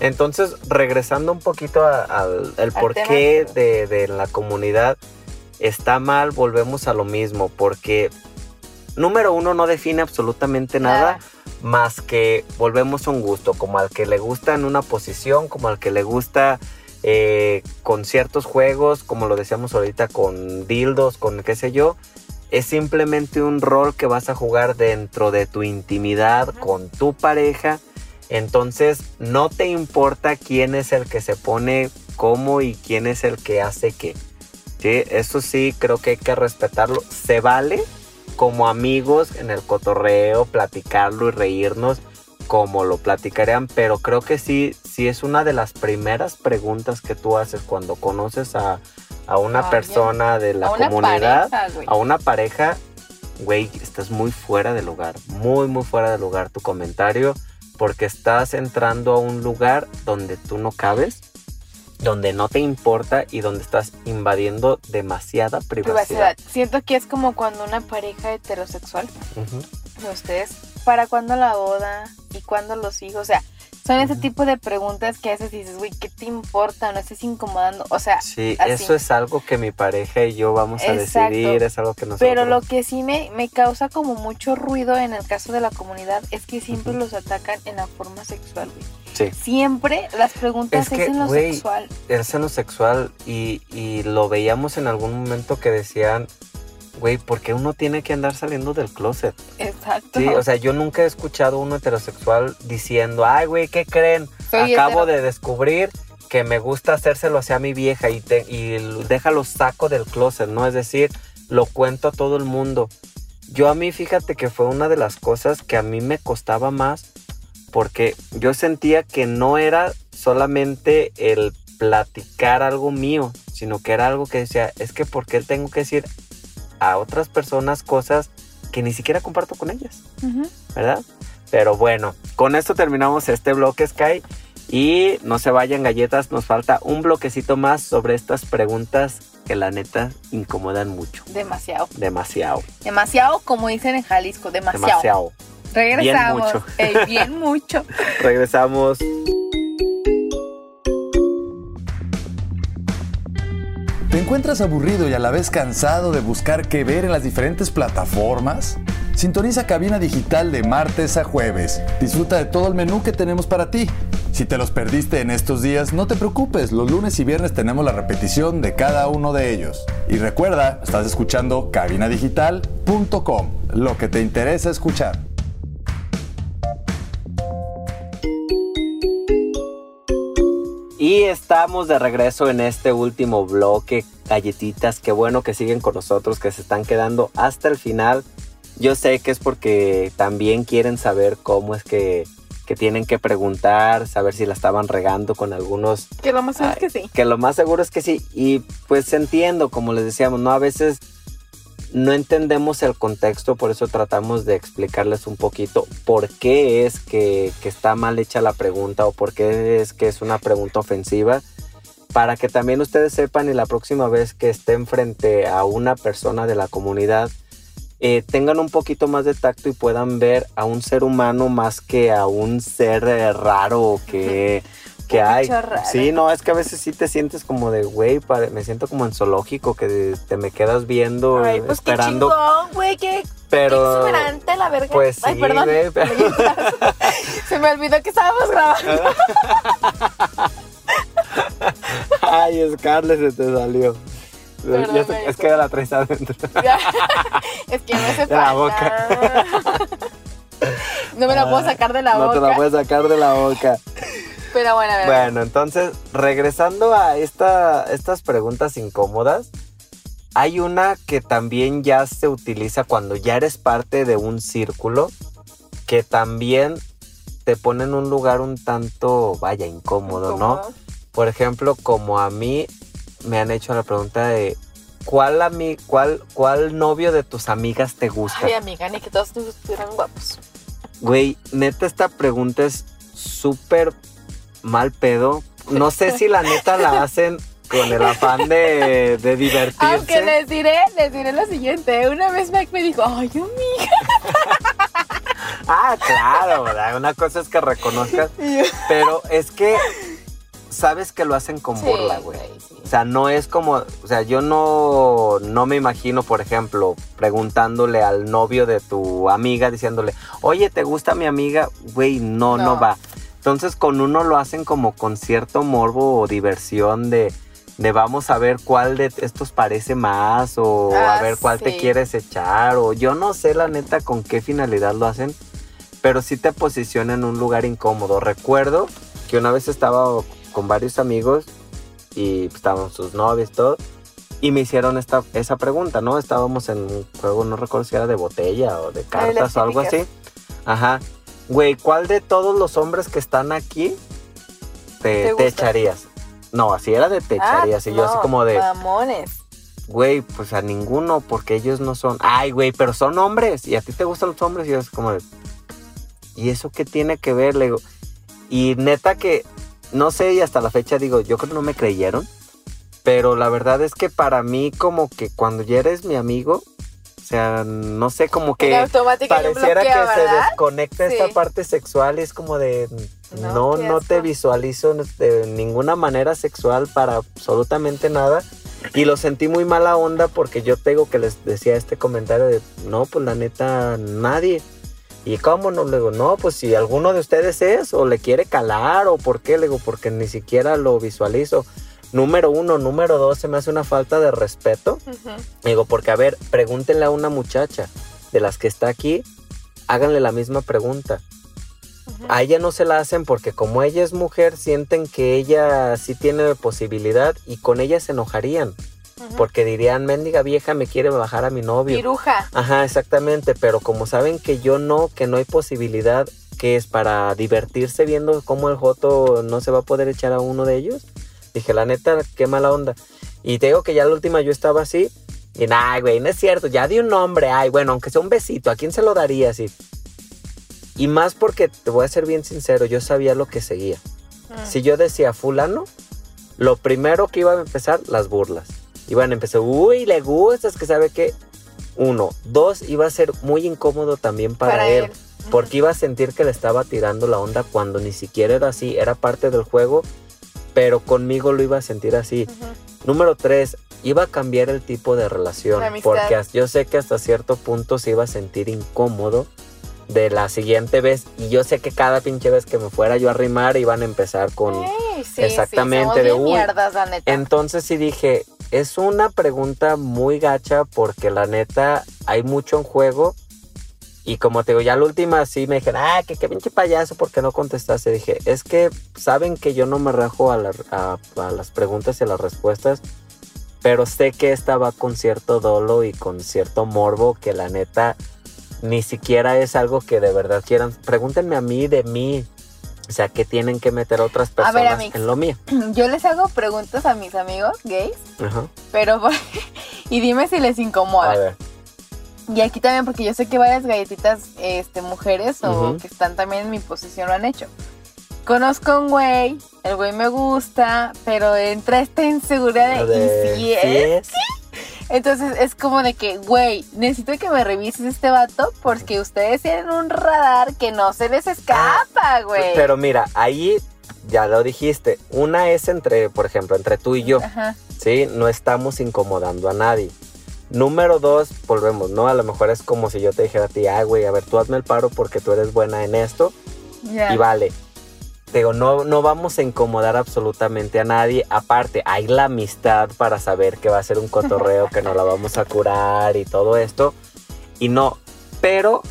Entonces, regresando un poquito a- al Al porqué de, de la comunidad, está mal, volvemos a lo mismo, porque número uno no define absolutamente nada, más que volvemos a un gusto, como al que le gusta en una posición, como al que le gusta eh, con ciertos juegos, como lo decíamos ahorita, con dildos, con qué sé yo. Es simplemente un rol que vas a jugar dentro de tu intimidad con tu pareja. Entonces no te importa quién es el que se pone cómo y quién es el que hace qué. ¿sí? Eso sí, creo que hay que respetarlo. Se vale como amigos en el cotorreo, platicarlo y reírnos como lo platicarían, pero creo que sí, sí es una de las primeras preguntas que tú haces cuando conoces a, a una persona de la a comunidad, pareja, a una pareja, güey, estás muy fuera de lugar, muy, muy fuera de lugar tu comentario, porque estás entrando a un lugar donde tú no cabes, donde no te importa y donde estás invadiendo demasiada privacidad. privacidad. Siento que es como cuando una pareja heterosexual de ustedes, ¿para cuándo la boda? ¿Y cuándo los hijos? O sea, son ese tipo de preguntas que haces y dices, güey, ¿qué te importa? No estés incomodando. O sea, Sí, así. eso es algo que mi pareja y yo vamos a Exacto. decidir, es algo que nosotros... pero lo que sí me, me causa como mucho ruido en el caso de la comunidad es que siempre Ujú. los atacan en la forma sexual, güey. Sí, Siempre las preguntas Es es, que, en lo güey, sexual. el seno sexual y, y lo veíamos en algún momento que decían, güey, ¿por qué uno tiene que andar saliendo del closet? Exacto. Sí, o sea, yo nunca he escuchado a un heterosexual diciendo, ay, güey, ¿qué creen? Soy Acabo hetero". de descubrir que me gusta hacérselo hacia mi vieja y, te, y déjalo saco del closet, ¿no? Es decir, lo cuento a todo el mundo. Yo a mí, fíjate que fue una de las cosas que a mí me costaba más porque yo sentía que no era solamente el platicar algo mío, sino que era algo que decía, es que ¿por qué tengo que decir a otras personas cosas que ni siquiera comparto con ellas? ¿verdad? Pero bueno, con esto terminamos este bloque Sky Y no se vayan galletas, nos falta un bloquecito más sobre estas preguntas que la neta incomodan mucho. Demasiado. Demasiado. Demasiado, como dicen en Jalisco, demasiado. Demasiado. Regresamos. Bien mucho. Bien mucho. Regresamos. ¿Te encuentras aburrido y a la vez cansado de buscar qué ver en las diferentes plataformas? Sintoniza Cabina Digital de martes a jueves. Disfruta de todo el menú que tenemos para ti. Si te los perdiste en estos días, no te preocupes, los lunes y viernes tenemos la repetición de cada uno de ellos. Y recuerda, estás escuchando cabinadigital.com, lo que te interesa escuchar. Y estamos de regreso en este último bloque, galletitas. Qué bueno que siguen con nosotros, que se están quedando hasta el final. Yo sé que es porque también quieren saber cómo es que, que tienen que preguntar, saber si la estaban regando con algunos Que lo más seguro es que sí. Que lo más seguro es que sí. Y pues entiendo, como les decíamos, ¿no? A veces no entendemos el contexto, por eso tratamos de explicarles un poquito por qué es que, que está mal hecha la pregunta o por qué es que es una pregunta ofensiva. Para que también ustedes sepan y la próxima vez que estén frente a una persona de la comunidad, eh, tengan un poquito más de tacto y puedan ver a un ser humano más que a un ser eh, raro que, que hay. raro. Sí, no, es que a veces sí te sientes como de, güey, me siento como en zoológico, que te me quedas viendo, Ay, pues esperando. qué chingón, güey, qué, pero, qué exuberante la verga. pues Ay, sí, perdón. güey, pero- Se me olvidó que estábamos grabando. Ay, Scarlett se te salió. Perdón, Ya es que la traes adentro. es que no hace De la falta. no me la puedo sacar de la no boca. te la puedes sacar de la boca. Pero bueno, a ver. Bueno, entonces, regresando a esta, estas preguntas incómodas, hay una que también ya se utiliza cuando ya eres parte de un círculo, que también te pone en un lugar un tanto, vaya, incómodo, ¿no? Por ejemplo, como a mí me han hecho la pregunta de, ¿cuál, ami cuál, cuál novio de tus amigas te gusta? Ay, amiga, ni que todos estuvieran guapos. Güey, neta, esta pregunta es súper mal pedo. No sé si la neta la hacen con el afán de, de divertirse. Aunque les diré, les diré lo siguiente. Una vez Mike me dijo, ay, amiga. Ah, claro, ¿verdad? Una cosa es que reconozcas, pero es que sabes que lo hacen con Sí, burla, güey. sí. O sea, no es como, o sea, yo no, no me imagino, por ejemplo, preguntándole al novio de tu amiga, diciéndole, oye, ¿te gusta mi amiga? Güey, no, no, No. va. Entonces con uno lo hacen como con cierto morbo o diversión de, de vamos a ver cuál de estos parece más o a Ah, ver cuál te quieres echar o yo no sé la neta con qué finalidad lo hacen, pero sí te posiciona en un lugar incómodo. Recuerdo que una vez estaba con varios amigos y estaban sus novios todo y me hicieron esta esa pregunta, ¿no? Estábamos en un juego, no recuerdo si era de botella o de Ah, cartas o algo así. Ajá. Güey, ¿cuál de todos los hombres que están aquí te, ¿Te te gusta? echarías? No, así era de te echarías y yo así como de, Mamones. güey, pues a ninguno porque ellos no son, ay, güey, pero son hombres y a ti te gustan los hombres y yo es como de, ¿y eso qué tiene que ver? Le digo, y neta que, no sé, y hasta la fecha digo, yo creo que no me creyeron, pero la verdad es que para mí como que cuando ya eres mi amigo, o sea, no sé, como que pareciera que se desconecta Sí. esta parte sexual y es como de No, no, no, te visualizo de ninguna manera sexual para absolutamente nada. Y lo sentí muy mala onda porque yo tengo que les decía este comentario de no, pues la neta, nadie. ¿Y cómo no? Le digo, no, pues si alguno de ustedes es o le quiere calar o por qué, le digo, porque ni siquiera lo visualizo. Número uno, número dos, se me hace una falta de respeto. Digo, porque a ver, pregúntenle a una muchacha de las que está aquí, háganle la misma pregunta. A ella no se la hacen porque como ella es mujer, sienten que ella sí tiene posibilidad y con ella se enojarían. Porque dirían, mendiga vieja me quiere bajar a mi novio. Piruja. Ajá, exactamente, pero como saben que yo no, que no hay posibilidad, que es para divertirse viendo cómo el Joto no se va a poder echar a uno de ellos, dije, la neta, qué mala onda. Y te digo que ya la última yo estaba así, y ay, güey, no es cierto, ya di un nombre, ay, bueno, aunque sea un besito, ¿a quién se lo daría así? Y más porque, te voy a ser bien sincero, yo sabía lo que seguía. Si yo decía fulano, lo primero que iban a empezar, las burlas. Iban a empezar, uy, le gustas, que sabe que. Uno. Dos, iba a ser muy incómodo también para, Para él. él. Porque iba a sentir que le estaba tirando la onda cuando ni siquiera era así, era parte del juego, pero conmigo lo iba a sentir así. Número tres, iba a cambiar el tipo de relación. Porque yo sé que hasta cierto punto se iba a sentir incómodo de la siguiente vez. Y yo sé que cada pinche vez que me fuera yo a rimar iban a empezar con... Ey, sí, Exactamente, sí, de uy. mierdas, la neta. Entonces sí dije, es una pregunta muy gacha porque la neta hay mucho en juego. Y como te digo, ya la última sí me dijeron, ah, que qué pinche payaso, ¿por qué no contestaste? Dije, es que saben que yo no me rajo a, la- a- a las preguntas y a las respuestas, pero sé que esta va con cierto dolo y con cierto morbo que la neta ni siquiera es algo que de verdad quieran. Pregúntenme a mí de mí. O sea, que tienen que meter otras A ver, personas Amix. en lo mío. Yo les hago preguntas a mis amigos gays, Ajá. pero y dime si les incomoda. A ver. Y aquí también, porque yo sé que varias galletitas este, mujeres o Ujú. que están también en mi posición lo han hecho. Conozco a un güey, el güey me gusta, pero entra esta inseguridad de, ¿y si es? Entonces es como de que, güey, necesito que me revises este vato porque ustedes tienen un radar que no se les escapa, güey. Pero mira, ahí ya lo dijiste. Una es entre, por ejemplo, entre tú y yo. Ajá. ¿sí? No estamos incomodando a nadie. Número dos, volvemos, ¿no? A lo mejor es como si yo te dijera a ti, ah, güey, a ver, tú hazme el paro porque tú eres buena en esto. Ya. Y vale. Te Digo, no, no vamos a incomodar absolutamente a nadie. Aparte, hay la amistad para saber que va a ser un cotorreo, que no la vamos a curar y todo esto. Y no, pero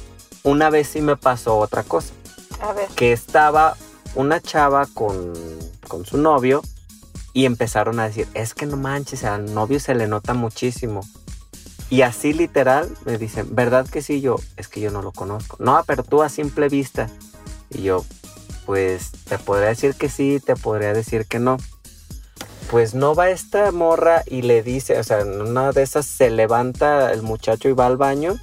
una vez sí me pasó otra cosa. A ver. Que estaba una chava con, con su novio y empezaron a decir, es que no manches, al novio se le nota muchísimo. Y así literal me dicen, ¿verdad que sí? Yo, es que yo no lo conozco. No, pero tú a simple vista. Y yo, pues te podría decir que sí, te podría decir que no. Pues no va esta morra y le dice, o sea, en una de esas se levanta el muchacho y va al baño.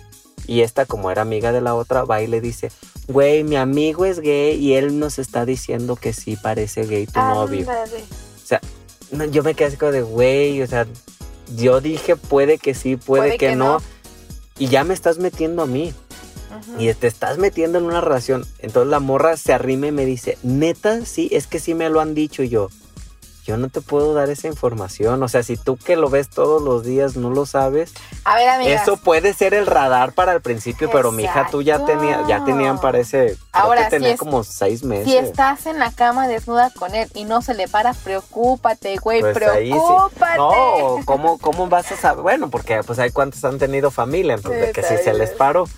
Y esta, como era amiga de la otra, va y le dice, güey, mi amigo es gay y él nos está diciendo que sí parece gay tu novio. Ándale. O sea, no, yo me quedé así como de, güey, o sea, yo dije puede que sí, puede, que, no. Y ya me estás metiendo a mí. Y te estás metiendo en una relación. Entonces la morra se arrima y me dice, neta, sí, es que sí me lo han dicho y yo. Yo no te puedo dar esa información. O sea, si tú que lo ves todos los días no lo sabes, A ver, amigas. eso puede ser el radar para el principio, pero mi hija tú ya tenía, ya tenían parece, creo Ahora, que tenía si es- como seis meses. Si estás en la cama desnuda con él y no se le para, preocúpate, güey, Pues sí. preocúpate. No, ¿cómo, ¿cómo vas a saber? Bueno, porque pues hay cuantos han tenido familia, entonces de que sí se les paró.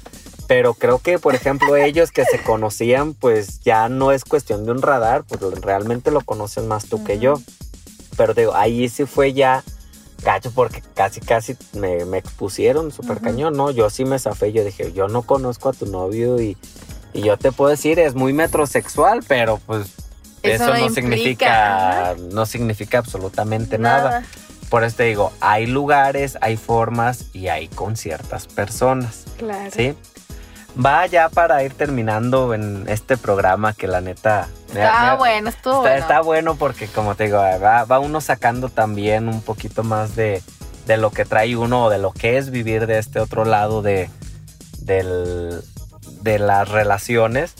Pero creo que, por ejemplo, ellos que se conocían, pues ya no es cuestión de un radar, pues realmente lo conocen más tú que yo. Pero digo, ahí sí fue ya gacho porque casi, casi me, me expusieron súper cañón, ¿no? Yo sí me zafé, yo dije, yo no conozco a tu novio y, y yo te puedo decir, es muy metrosexual, pero pues Eso eso, no implica, significa, no significa absolutamente nada. Por eso te digo, hay lugares, hay formas y hay con ciertas personas, Claro. ¿sí? Va ya para ir terminando en este programa que la neta... Está me- bueno, estuvo Está, bueno. está bueno porque como te digo, va, va uno sacando también un poquito más de, de lo que trae uno o de lo que es vivir de este otro lado de, del- de las relaciones.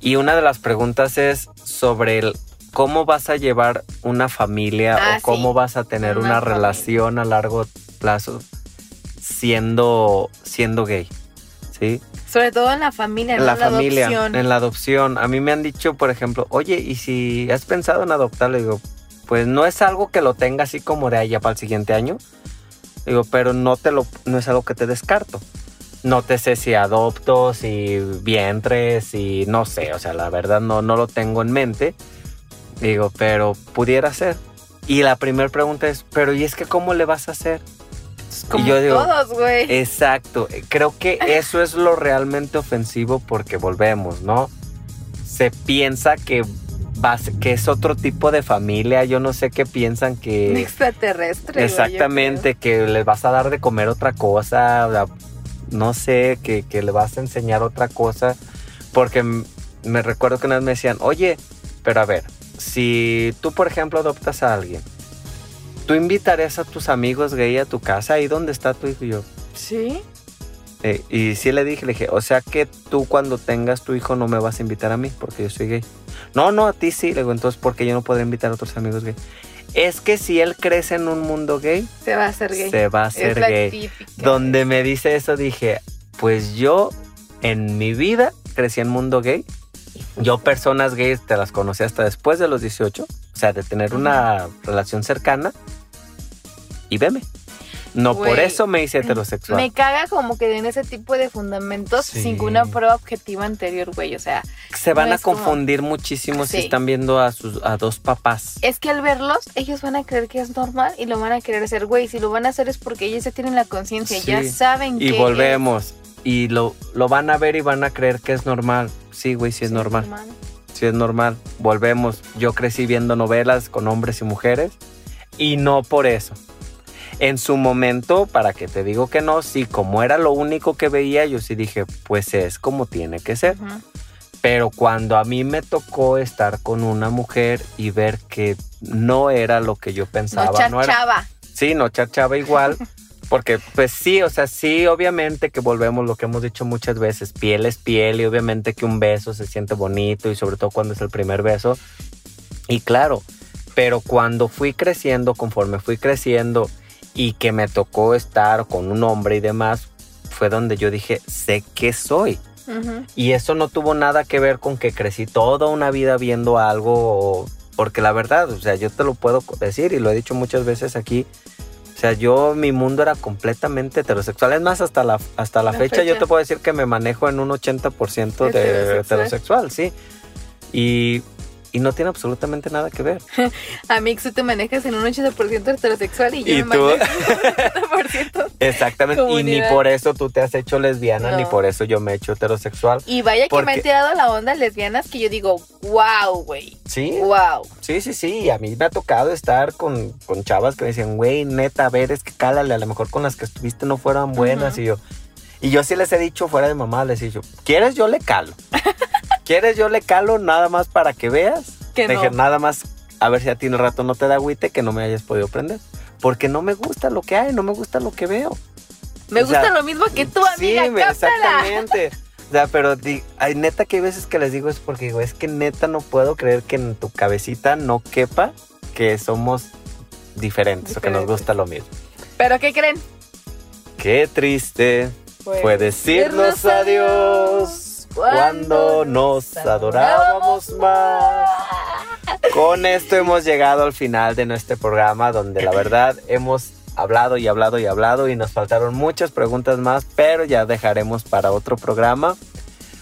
Y una de las preguntas es sobre el cómo vas a llevar una familia Ah, o cómo sí. vas a tener Una una, relación a largo plazo siendo, siendo gay. ¿Sí? Sobre todo en la familia, En no la en la familia, adopción. en la adopción. A mí me han dicho, por ejemplo, oye, ¿y si has pensado en adoptar? Le digo, pues no es algo que lo tenga así como de allá para el siguiente año. Digo, pero no te lo, no es algo que te descarto. No te sé si adopto, si vientres, si no sé, o sea, la verdad no, no lo tengo en mente. Digo, pero pudiera ser. Y la primera pregunta es, pero ¿y es que cómo le vas a hacer? Como y yo digo, todos, güey. Exacto, creo que eso es lo realmente ofensivo porque volvemos, ¿no? Se piensa que, vas, que es otro tipo de familia, yo no sé qué piensan Un que... extraterrestre. güey, yo Exactamente, que les vas a dar de comer otra cosa, no sé, que, que le vas a enseñar otra cosa, porque me recuerdo que una vez me decían, oye, pero a ver, si tú, por ejemplo, adoptas a alguien, ¿tú invitarías a tus amigos gay a tu casa? ¿Ahí donde está tu hijo? Y yo, Sí. eh, y sí le dije, le dije, o sea que tú cuando tengas tu hijo no me vas a invitar a mí porque yo soy gay. No, no, a ti sí. Le digo, entonces, ¿por qué yo no podré invitar a otros amigos gay? Es que si él crece en un mundo gay, Se va a hacer gay. se va a hacer es gay. típica. Donde me dice eso dije, pues yo en mi vida crecí en mundo gay. Yo personas gays te las conocí hasta después de los 18, o sea, de tener una relación cercana. Y veme. No por eso me hice heterosexual. Me caga como que den ese tipo de fundamentos Sí. sin una prueba objetiva anterior, güey. O sea, Se van no a es como- confundir muchísimo si están viendo a sus a dos papás. es que al verlos, ellos van a creer que es normal y lo van a querer hacer, güey. Si lo van a hacer es porque ellos ya tienen la conciencia, ya saben Y que volvemos. Y lo, lo van a ver y van a creer que es normal. Sí, güey, sí es Sí, normal. Es normal. Volvemos. Yo crecí viendo novelas con hombres y mujeres y no por eso. En su momento, para que te digo que no, sí, como era lo único que veía, yo sí dije, pues es como tiene que ser. Pero cuando a mí me tocó estar con una mujer y ver que no era lo que yo pensaba, No era, charchaba. Sí, no charchaba igual. Porque, pues sí, o sea, sí, obviamente que volvemos lo que hemos dicho muchas veces, piel es piel y obviamente que un beso se siente bonito y sobre todo cuando es el primer beso. Y claro, pero cuando fui creciendo, conforme fui creciendo y que me tocó estar con un hombre y demás, fue donde yo dije, sé qué soy. Ujú. Y eso no tuvo nada que ver con que crecí toda una vida viendo algo, porque la verdad, o sea, yo te lo puedo decir y lo he dicho muchas veces aquí. O sea, yo, mi mundo era completamente heterosexual. Es más, hasta la, hasta la, La fecha, yo te puedo decir que me manejo en un 80% de Heterosexual. heterosexual, sí. Y, y no tiene absolutamente nada que ver. Amix, tú te manejas en un 80% heterosexual y yo Y me tú- manejo en un 80%. Exactamente. Y ni por eso tú te has hecho lesbiana, No. ni por eso yo me he hecho heterosexual. Y vaya que me han tirado la onda lesbianas que yo digo, wow, güey. Sí, Wow. Sí, sí, sí. A mí me ha tocado estar con, con chavas que me decían, güey, neta, a ver, es que cálale, a lo mejor con las que estuviste no fueran buenas. Y yo, y yo sí les he dicho fuera de mamá, les he dicho, ¿quieres yo le calo? ¿Quieres yo le calo nada más para que veas? Que Le no. dije, nada más, a ver si a ti un rato no te da agüite que no me hayas podido prender. Porque no me gusta lo que hay, no me gusta lo que veo. Me O sea, gusta lo mismo que tú, amiga, Sí, cáptala. exactamente. O sea, pero di- hay neta que hay veces que les digo es porque digo, es que neta no puedo creer que en tu cabecita no quepa que somos diferentes, o que nos gusta lo mismo. ¿Pero qué creen? Qué triste Pues, fue decirnos adiós cuando nos adorábamos más. Con esto hemos llegado al final de nuestro programa donde la verdad hemos hablado y hablado y hablado y nos faltaron muchas preguntas más, pero ya dejaremos para otro programa.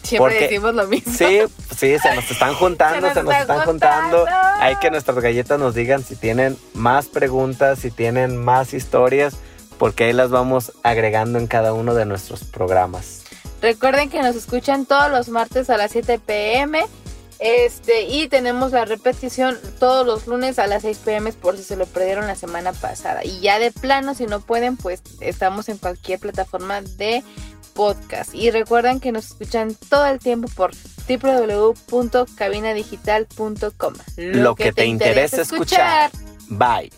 Siempre Porque- decimos lo mismo. Sí, sí, se nos están juntando, Se se nos nos, están están juntando. juntando. Hay que nuestras galletas nos digan si tienen más preguntas, si tienen más historias, porque ahí las vamos agregando en cada uno de nuestros programas. Recuerden que nos escuchan todos los martes a las 7 pm. Este, y tenemos la repetición todos los lunes a las 6 pm por si se lo perdieron la semana pasada. Y ya de plano, si no pueden, pues estamos en cualquier plataforma de podcast. Y recuerden que nos escuchan todo el tiempo por www.cabinadigital.com. Lo que te interesa escuchar. Bye.